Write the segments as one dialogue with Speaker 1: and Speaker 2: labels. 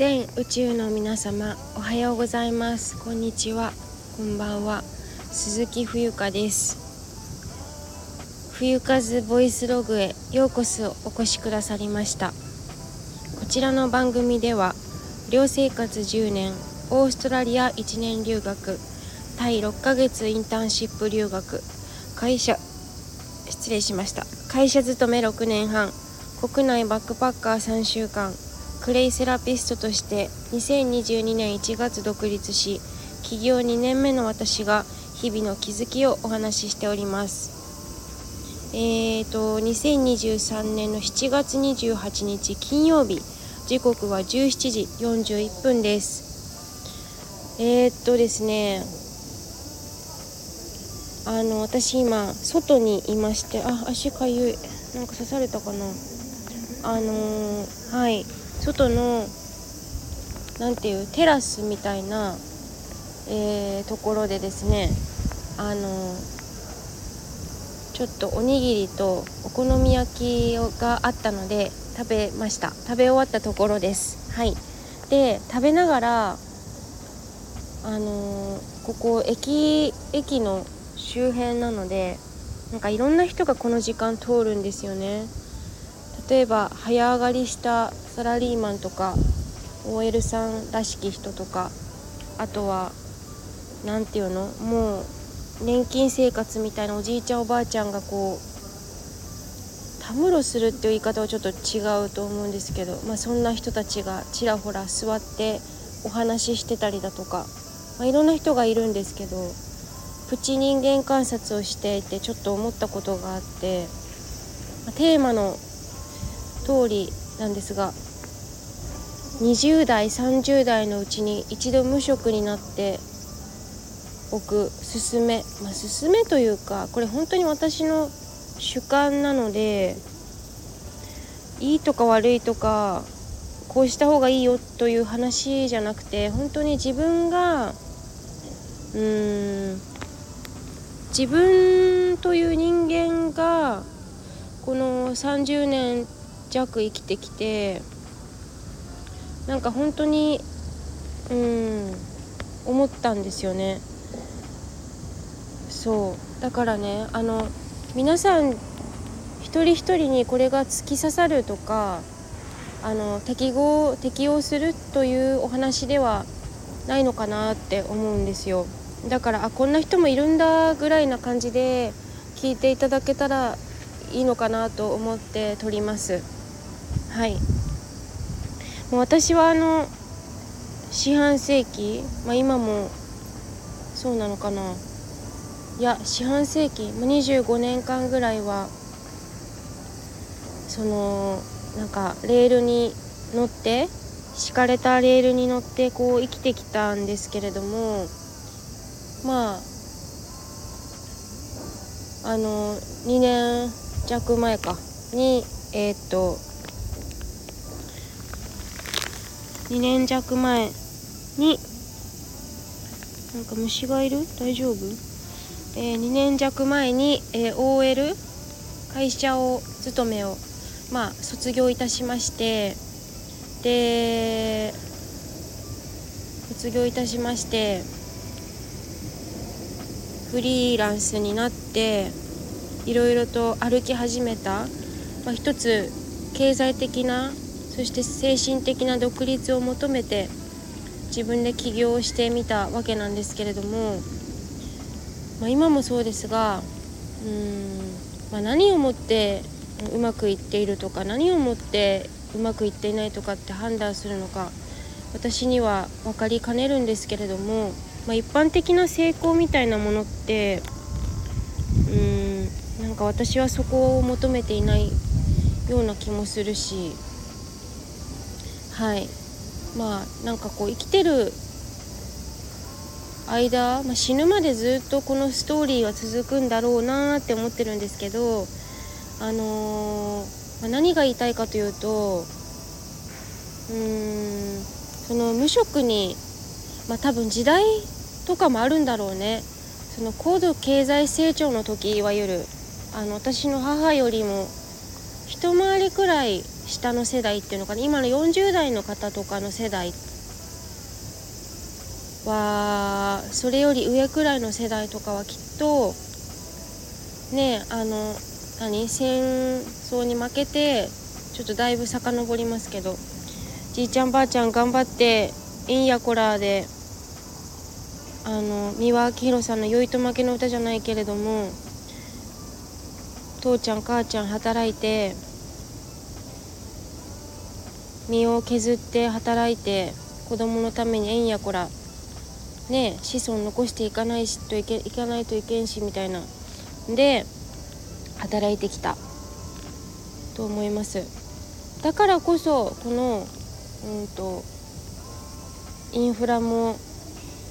Speaker 1: 全宇宙の皆様おはようございます。こんにちは。こんばんは。鈴木冬香です。冬風ボイスログへようこそお越しくださりました。こちらの番組では寮生活10年オーストラリア1年留学タイ6ヶ月インターンシップ留学会社失礼しました。会社勤め6年半国内バックパッカー3週間クレイセラピストとして2022年1月独立し起業2年目の私が日々の気づきをお話ししております。えーと2023年の7月28日金曜日時刻は17時41分です。えー、っとですねあの私今外にいましてあ足かゆい。なんか刺されたかな。あのー、はい。外の何ていうテラスみたいな、えー、ところでですねあのちょっとおにぎりとお好み焼きがあったので食べました。食べ終わったところです。はい。で食べながらあのここ駅駅の周辺なのでなんかいろんな人がこの時間通るんですよね。例えば早上がりしたサラリーマンとか OL さんらしき人とかあとは何て言うのもう年金生活みたいなおじいちゃんおばあちゃんがこうたむろするっていう言い方はちょっと違うと思うんですけど、まあ、そんな人たちがちらほら座ってお話ししてたりだとか、まあ、いろんな人がいるんですけどプチ人間観察をしていてちょっと思ったことがあってまテーマの通りなんですが20代30代のうちに一度無職になっておく勧めまあ勧めというかこれ本当に私の主観なのでいいとか悪いとかこうした方がいいよという話じゃなくて本当に自分がうん自分という人間がこの30年弱生きてきてなんか本当にうん思ったんですよね。そう。だからねあの皆さん一人一人にこれが突き刺さるとかあの適合適応するというお話ではないのかなって思うんですよ。だからあこんな人もいるんだぐらいな感じで聞いていただけたらいいのかなと思って撮ります。はい。もう私はあの四半世紀、まあ、今もそうなのかな。いや四半世紀、25年間ぐらいはそのなんかレールに乗って敷かれたレールに乗ってこう生きてきたんですけれどもまああの2年弱前かにえー、っと2年弱前になんか虫がいる？大丈夫、えー、2年弱前に、えー、OL 会社を勤めをまあ卒業いたしましてで卒業いたしましてフリーランスになっていろいろと歩き始めた、まあ、一つ経済的なそして精神的な独立を求めて自分で起業してみたわけなんですけれども、まあ、今もそうですがうん、まあ、何をもってうまくいっているとか何をもってうまくいっていないとかって判断するのか私には分かりかねるんですけれども、まあ、一般的な成功みたいなものってうんなんか私はそこを求めていないような気もするしはい。まあなんかこう生きてる間、まあ、死ぬまでずっとこのストーリーは続くんだろうなって思ってるんですけどあのー、まあ、何が言いたいかというとうーんその無職にまあ多分時代とかもあるんだろうね。その高度経済成長の時いわゆるあの私の母よりも一回りくらい下の世代っていうのかな。今の40代の方とかの世代はそれより上くらいの世代とかはきっとねあの何？戦争に負けてちょっとだいぶ遡りますけどじいちゃんばあちゃん頑張って「えんやこら」であの三輪明宏さんの「酔いと負けの歌」じゃないけれども父ちゃん母ちゃん働いて身を削って働いて子供のためにえんやこらね子孫残していかないしといけいかないといけんしみたいな。で働いてきた。と思います。だからこそこのうんとインフラも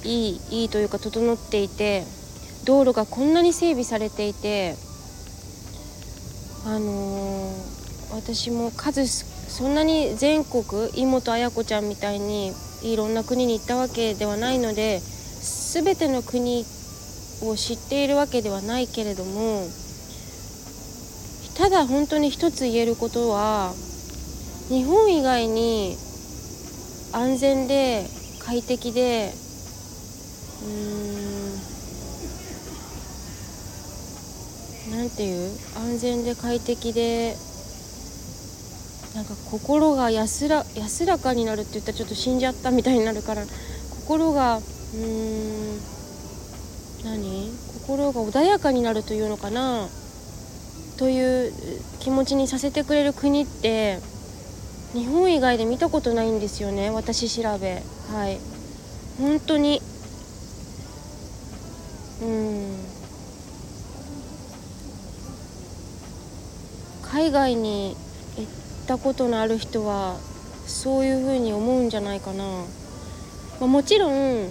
Speaker 1: いいいいというか整っていて道路がこんなに整備されていてあのー、私も数少そんなに全国妹綾子ちゃんみたいにいろんな国に行ったわけではないので全ての国を知っているわけではないけれどもただ本当に一つ言えることは日本以外に安全で快適でうんなんていう安全で快適でなんか心が安ら安らかになるって言ったらちょっと死んじゃったみたいになるから心がうーん何？心が穏やかになるというのかな？という気持ちにさせてくれる国って日本以外で見たことないんですよね私調べ。はい。本当に。うん。海外にたことのある人はそういうふうに思うんじゃないかな、まあ、もちろん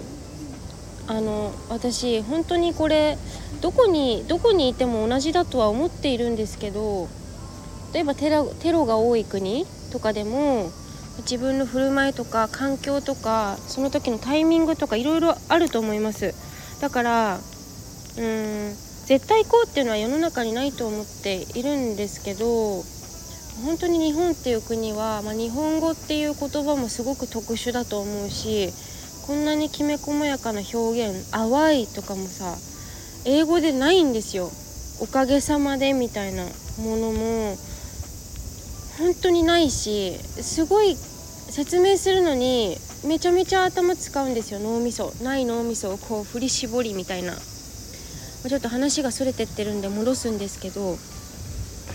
Speaker 1: あの私本当にこれどこにどこにいても同じだとは思っているんですけど例えばテロテロが多い国とかでも自分の振る舞いとか環境とかその時のタイミングとかいろいろあると思います。だからうん絶対こうっていうのは世の中にないと思っているんですけど本当に日本っていう国は、まあ、日本語っていう言葉もすごく特殊だと思うしこんなにきめ細やかな表現「淡い」とかもさ英語でないんですよ。おかげさまでみたいなものも本当にないしすごい説明するのにめちゃめちゃ頭使うんですよ。脳みそない脳みそをこう振り絞りみたいな。ちょっと話がそれてってるんで戻すんですけど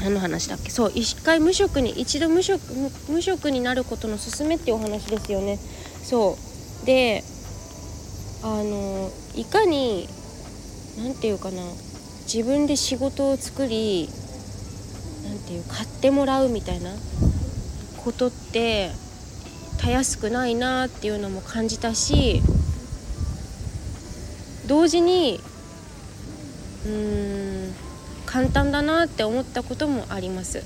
Speaker 1: 何の話だっけ？そう一回無職に一度無職無職になることの勧めっていうお話ですよね。そう。であのいかに何て言うかな自分で仕事を作り何て言う買ってもらうみたいなことってたやすくないなっていうのも感じたし同時にうーん簡単だなって思ったこともあります、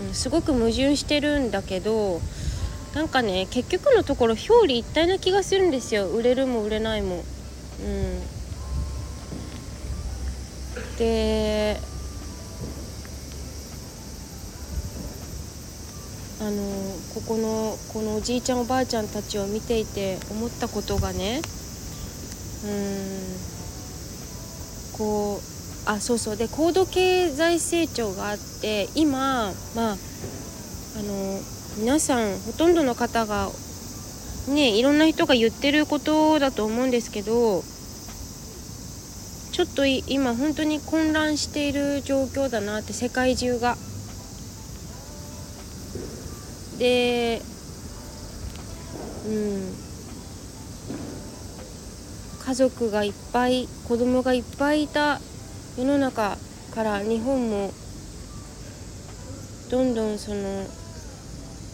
Speaker 1: うん、すごく矛盾してるんだけどなんかね結局のところ表裏一体な気がするんですよ。売れるも売れないも。うん。であのここのこのおじいちゃんおばあちゃんたちを見ていて思ったことがねうんこうあそうそう。で高度経済成長があって今まああの皆さんほとんどの方がねいろんな人が言ってることだと思うんですけどちょっと今本当に混乱している状況だなって世界中が。でうん。家族がいっぱい子供がいっぱいいた。世の中から日本もどんどんその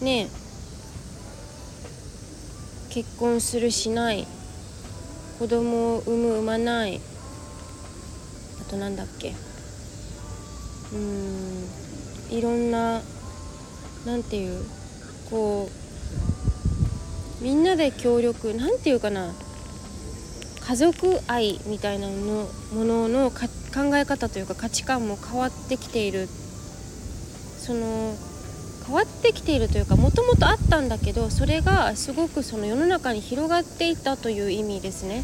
Speaker 1: ね結婚するしない子供を産む産まないあとなんだっけうんいろんななんていうこうみんなで協力なんていうかな家族愛みたいなのものの考え方というか価値観も変わってきている。その変わってきているというかもともとあったんだけどそれがすごくその世の中に広がっていったという意味ですね。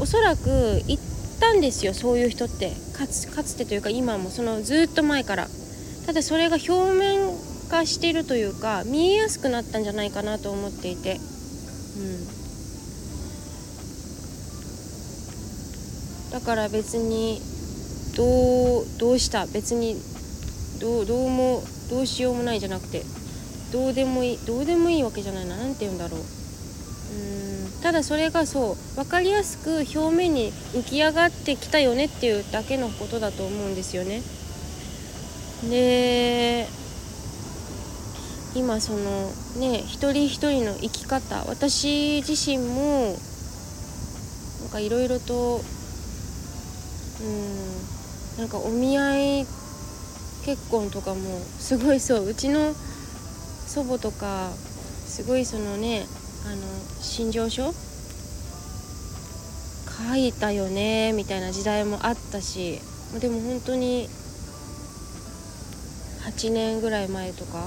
Speaker 1: おそらく行ったんですよそういう人って。かつかつてというか今も。そのずっと前から。ただそれが表面化しているというか見えやすくなったんじゃないかなと思っていて。うん。だから別にどうどうした？別にどうどうもどうしようもないじゃなくてどうでもいいどうでもいいわけじゃないな。何て言うんだろう。うん。ただそれがそう分かりやすく表面に浮き上がってきたよねっていうだけのことだと思うんですよね。で今そのね一人一人の生き方私自身もなんかいろいろとうんなんかお見合い結婚とかもすごいそううちの祖母とかすごいそのねあの心情書？書いたよねみたいな時代もあったしでも本当に8年ぐらい前とか、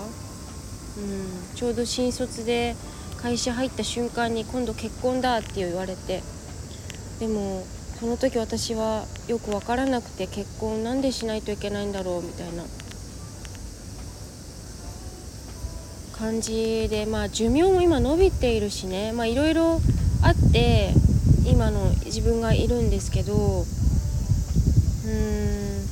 Speaker 1: うん、ちょうど新卒で会社入った瞬間に今度結婚だって言われてでもその時私はよく分からなくて結婚なんでしないといけないんだろうみたいな感じでまあ寿命も今伸びているしね。まあいろいろあって今の自分がいるんですけどうん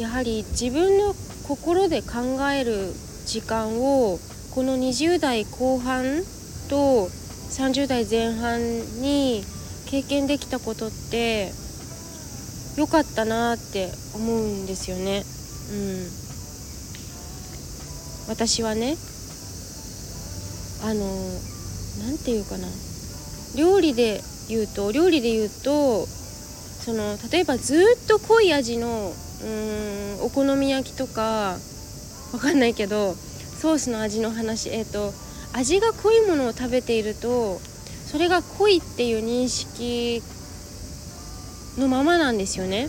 Speaker 1: やはり自分の心で考える時間をこの20代後半と30代前半に経験できたことって良かったなって思うんですよね。うん、私はねあの何て言うかな料理で言うと料理で言うとその例えばずっと濃い味のうんお好み焼きとかわかんないけどソースの味の話えっ、ー、と味が濃いものを食べているとそれが濃いっていう認識のままなんですよね。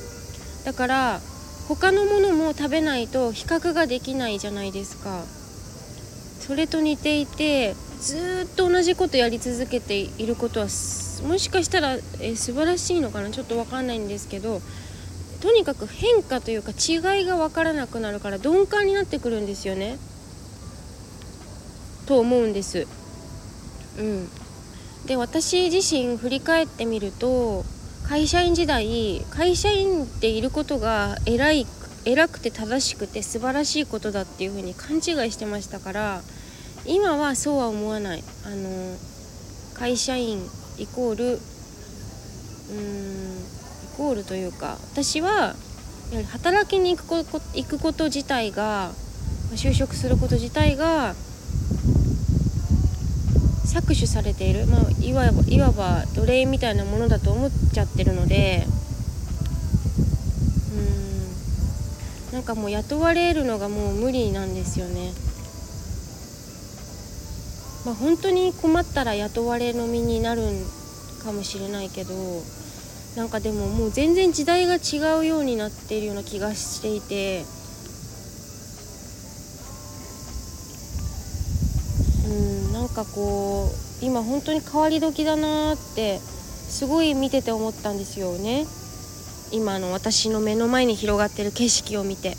Speaker 1: だから他のものも食べないと比較ができないじゃないですか。それと似ていてずっと同じことやり続けていることはもしかしたら、え素晴らしいのかな？ちょっと分かんないんですけどとにかく変化というか違いが分からなくなるから鈍感になってくるんですよね。と思うんです。うん。で私自身振り返ってみると会社員時代会社員でいることが偉い偉くて正しくて素晴らしいことだっていうふうに勘違いしてましたから今はそうは思わない。あの会社員イコールうーんイコールというか私は働きに行くこ行くこと自体が就職すること自体が搾取されている、まあ、いわばいわば奴隷みたいなものだと思っちゃってるのでうんなんかもう雇われるのがもう無理なんですよね。まあ、本当に困ったら雇われの身になるかもしれないけどなんかでももう全然時代が違うようになっているような気がしていてなんかこう今本当に変わり時だなってすごい見てて思ったんですよね。今の私の目の前に広がってる景色を見て。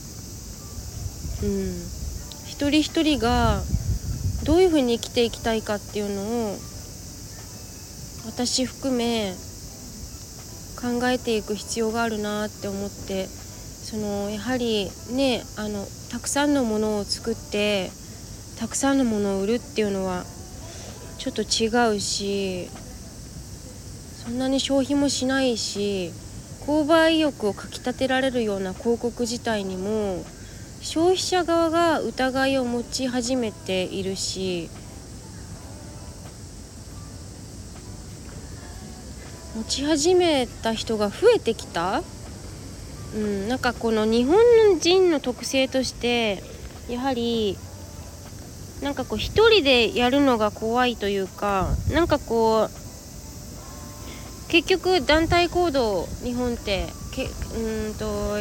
Speaker 1: うん。一人一人がどういうふうに生きていきたいかっていうのを私含め考えていく必要があるなって思ってそのやはりねあのたくさんのものを作ってたくさんのものを売るっていうのはちょっと違うしそんなに消費もしないし購買意欲をかきたてられるような広告自体にも消費者側が疑いを持ち始めているし持ち始めた人が増えてきた、うん、なんかこの日本人の特性としてやはりなんかこう一人でやるのが怖いというかなんかこう結局団体行動日本ってけうんと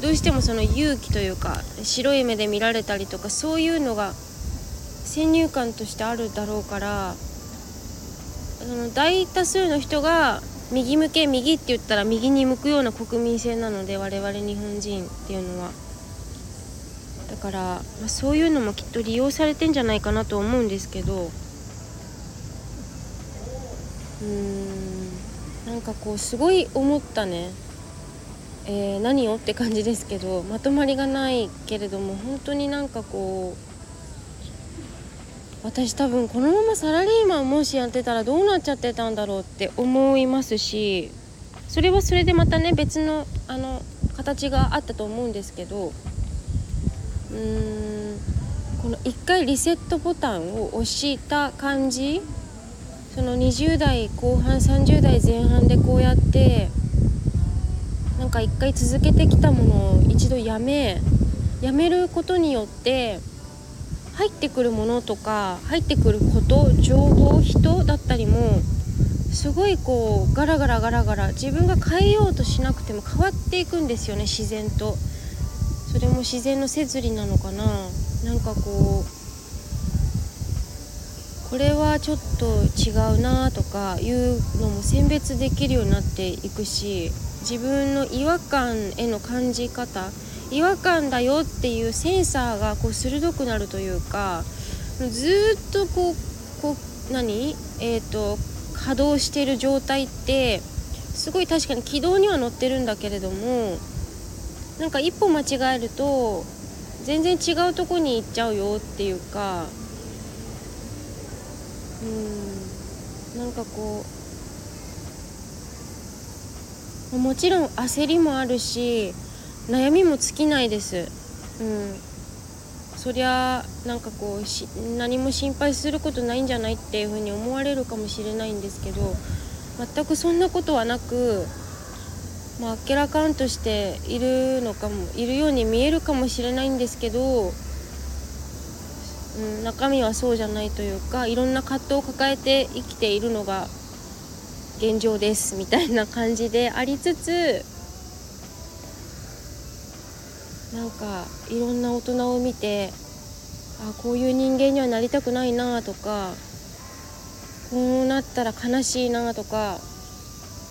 Speaker 1: どうしてもその勇気というか白い目で見られたりとかそういうのが先入観としてあるだろうからその大多数の人が右向け右って言ったら右に向くような国民性なので我々日本人っていうのは。だから、まあ、そういうのもきっと利用されてんじゃないかなと思うんですけどうんなんかこうすごい思ったね。えー、何をって感じですけどまとまりがないけれども本当になんかこう私多分このままサラリーマンもしやってたらどうなっちゃってたんだろうって思いますしそれはそれでまたね別のあの形があったと思うんですけどうんこの1回リセットボタンを押した感じその20代後半30代前半でこうやってなんか1回続けてきたものを一度やめやめることによって入ってくるものとか入ってくること情報人だったりもすごいこうガラガラガラガラ自分が変えようとしなくても変わっていくんですよね自然と。それも自然の摂理なのかな？なんかこうこれはちょっと違うなとかいうのも選別できるようになっていくし自分の違和感への感じ方違和感だよっていうセンサーがこう鋭くなるというかずっとこうこう何？えっ、ー、と稼働してる状態ってすごい確かに軌道には乗ってるんだけれどもなんか一歩間違えると全然違うとこに行っちゃうよっていうかうんなんかこうもちろん焦りもあるし悩みも尽きないです。うんそりゃなんかこうし何も心配することないんじゃないっていうふうに思われるかもしれないんですけど全くそんなことはなく、まあ、っけらかんとしているのかもいるように見えるかもしれないんですけど、うん、中身はそうじゃないというかいろんな葛藤を抱えて生きているのが現状ですみたいな感じでありつつなんかいろんな大人を見てあこういう人間にはなりたくないなとかこうなったら悲しいなとか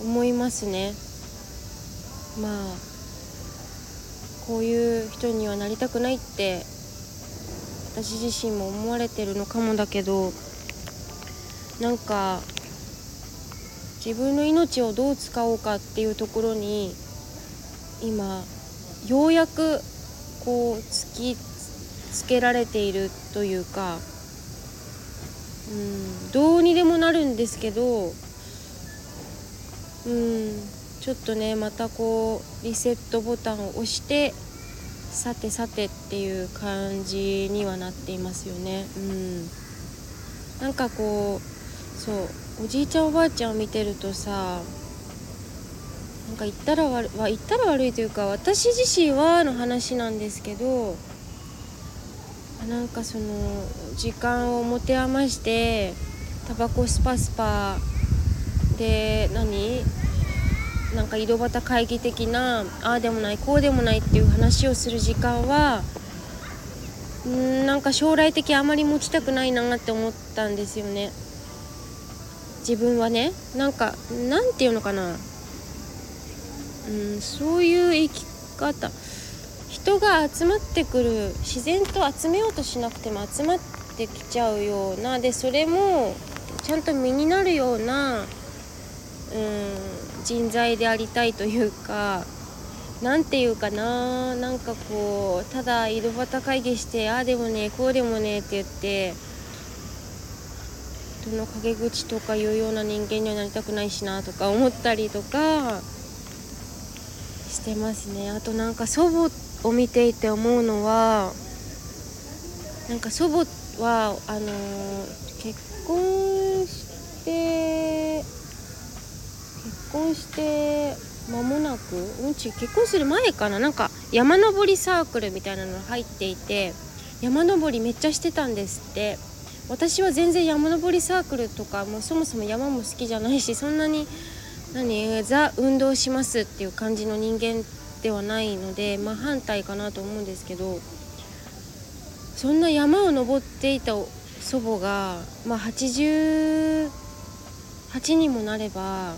Speaker 1: 思いますね。まあこういう人にはなりたくないって私自身も思われてるのかもだけどなんか自分の命をどう使おうかっていうところに今ようやくこう突きつけられているというか、うん、どうにでもなるんですけど、うん、ちょっとねまたこうリセットボタンを押してさてさてっていう感じにはなっていますよね。うん、なんかこうそうおじいちゃんおばあちゃんを見てるとさなんか言ったら悪言ったら悪いというか私自身はの話なんですけどなんかその時間を持て余してタバコスパスパで何？なんか井戸端会議的なああでもないこうでもないっていう話をする時間はんなんか将来的あまり持ちたくないなって思ったんですよね。自分はね。なんかなんていうのかな。うん、そういう生き方。人が集まってくる自然と集めようとしなくても集まってきちゃうような。でそれもちゃんと身になるような、うん、人材でありたいというか何て言うかななんかこうただ井戸端会議してああでもねこうでもねって言って人の陰口とか言うような人間にはなりたくないしなとか思ったりとか。してますねあとなんか祖母を見ていて思うのはなんか祖母はあのー、結婚して婚して間もなくうんち結婚する前かな？なんか山登りサークルみたいなの入っていて山登りめっちゃしてたんですって。私は全然山登りサークルとかもうそもそも山も好きじゃないしそんなに何？ザ運動しますっていう感じの人間ではないのでまあ反対かなと思うんですけどそんな山を登っていた祖母がまあ88にもなれば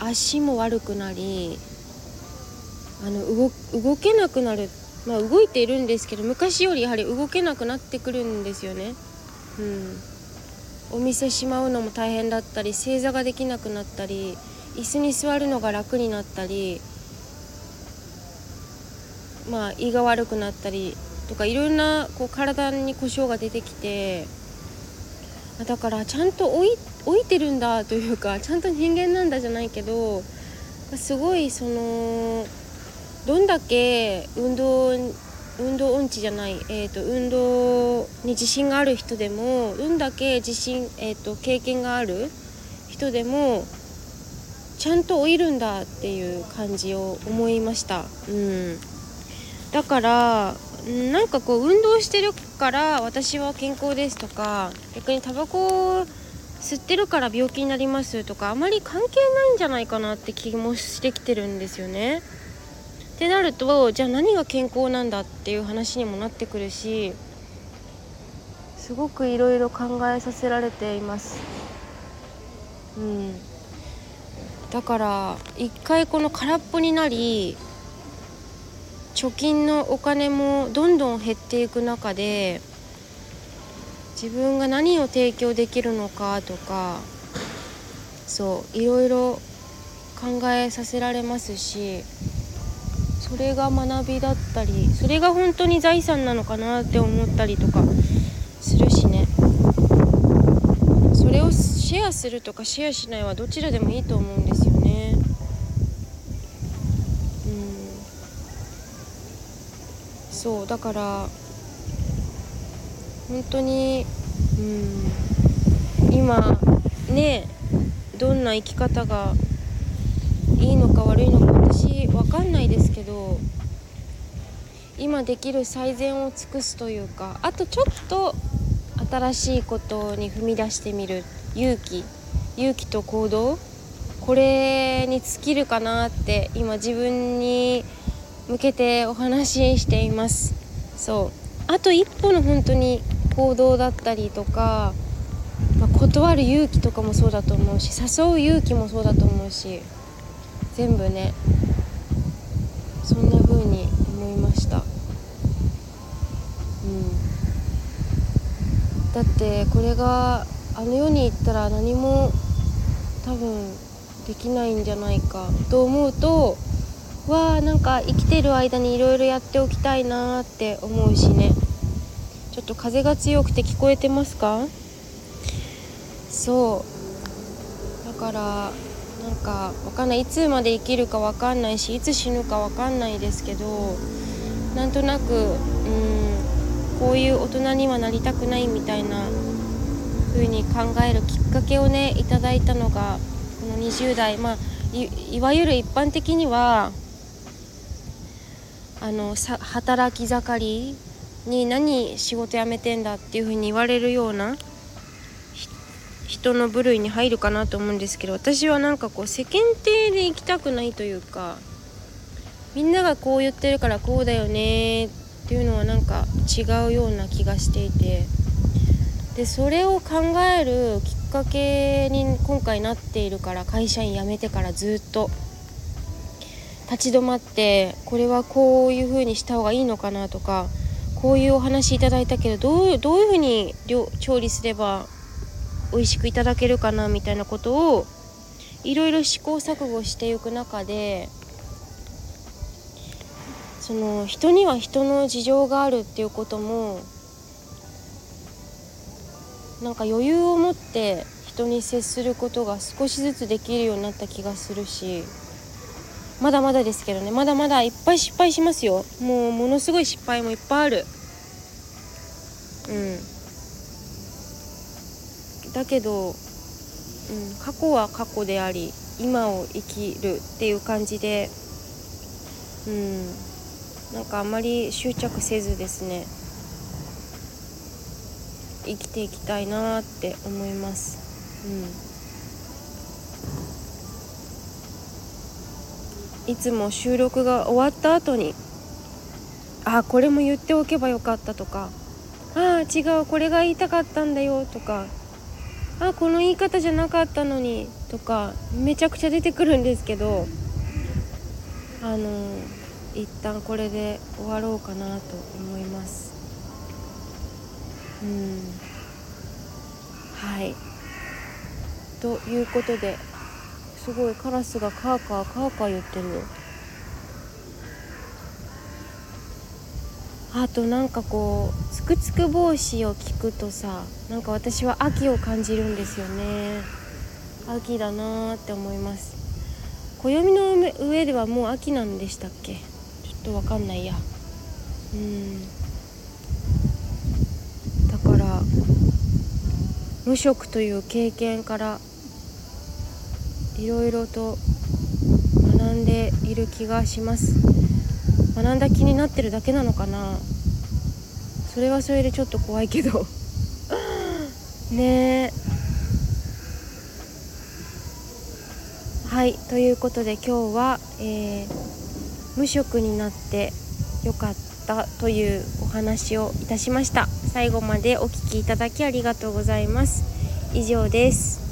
Speaker 1: 足も悪くなりあの動動けなくなるまあ動いているんですけど昔よりやはり動けなくなってくるんですよね。うんお店しまうのも大変だったり正座ができなくなったり椅子に座るのが楽になったりまあ胃が悪くなったりとかいろんなこう体に故障が出てきてだからちゃんと老い老いてるんだというかちゃんと人間なんだじゃないけどすごいそのどんだけ運動運動音痴じゃない、えーと、運動に自信がある人でもどんだけ自信、えーと、経験がある人でもちゃんと老いるんだっていう感じを思いました。うん、だからなんかこう運動してるから私は健康ですとか逆にタバコを吸ってるから病気になりますとかあまり関係ないんじゃないかなって気もしてきてるんですよね。ってなるとじゃあ何が健康なんだっていう話にもなってくるしすごくいろいろ考えさせられています。うん、だから一回この空っぽになり貯金のお金もどんどん減っていく中で自分が何を提供できるのかとかそういろいろ考えさせられますしそれが学びだったりそれが本当に財産なのかなって思ったりとかするしね。それをシェアするとかシェアしないはどちらでもいいと思うんですよねうんそうだから本当にうん今ねどんな生き方がいいのか悪いのか私分かんないですけど今できる最善を尽くすというかあとちょっと新しいことに踏み出してみる勇気勇気と行動これに尽きるかなって今自分に向けてお話ししています。そう。あと一歩の本当に行動だったりとか、まあ、断る勇気とかもそうだと思うし誘う勇気もそうだと思うし全部ねそんな風に思いました。うん。だってこれがあの世に行ったら何も多分できないんじゃないかと思うとわあなんか生きてる間にいろいろやっておきたいなって思うしね。ちょっと風が強くて聞こえてますか？そう。だからなんかわかんない。いつまで生きるかわかんないしいつ死ぬかわかんないですけどなんとなくうんこういう大人にはなりたくないみたいな風に考えるきっかけをねいただいたのがこの20代。まあいわゆる一般的にはあのさ働き盛りに何仕事辞めてんだっていう風に言われるような人の部類に入るかなと思うんですけど私はなんかこう世間体で行きたくないというかみんながこう言ってるからこうだよねっていうのはなんか違うような気がしていてでそれを考えるきっかけに今回なっているから会社員辞めてからずっと。立ち止まってこれはこういう風にした方がいいのかなとかこういうお話いただいたけどどうどういう風に調理すれば美味しくいただけるかなみたいなことをいろいろ試行錯誤していく中でその人には人の事情があるっていうこともなんか余裕を持って人に接することが少しずつできるようになった気がするしまだまだですけどね。まだまだいっぱい失敗しますよ。もうものすごい失敗もいっぱいある。うん。だけど、うん、過去は過去であり今を生きるっていう感じでうん。なんかあまり執着せずですね。生きていきたいなって思います。うん。いつも収録が終わった後にあこれも言っておけばよかったとかああ違うこれが言いたかったんだよとかあこの言い方じゃなかったのにとかめちゃくちゃ出てくるんですけどあの一旦これで終わろうかなと思います。うん。はい。ということですごいカラスがカーカーカーカー言ってるよあとなんかこうつくつく帽子を聞くとさなんか私は秋を感じるんですよね。秋だなーって思います。暦の上ではもう秋なんでしたっけ？ちょっとわかんないや。うん。だから無職という経験からいろいろと学んでいる気がします。学んだ気になってるだけなのかな。それはそれでちょっと怖いけど。ねえ。はいということで今日は、えー、無職になってよかったというお話をいたしました。最後までお聴きいただきありがとうございます。以上です。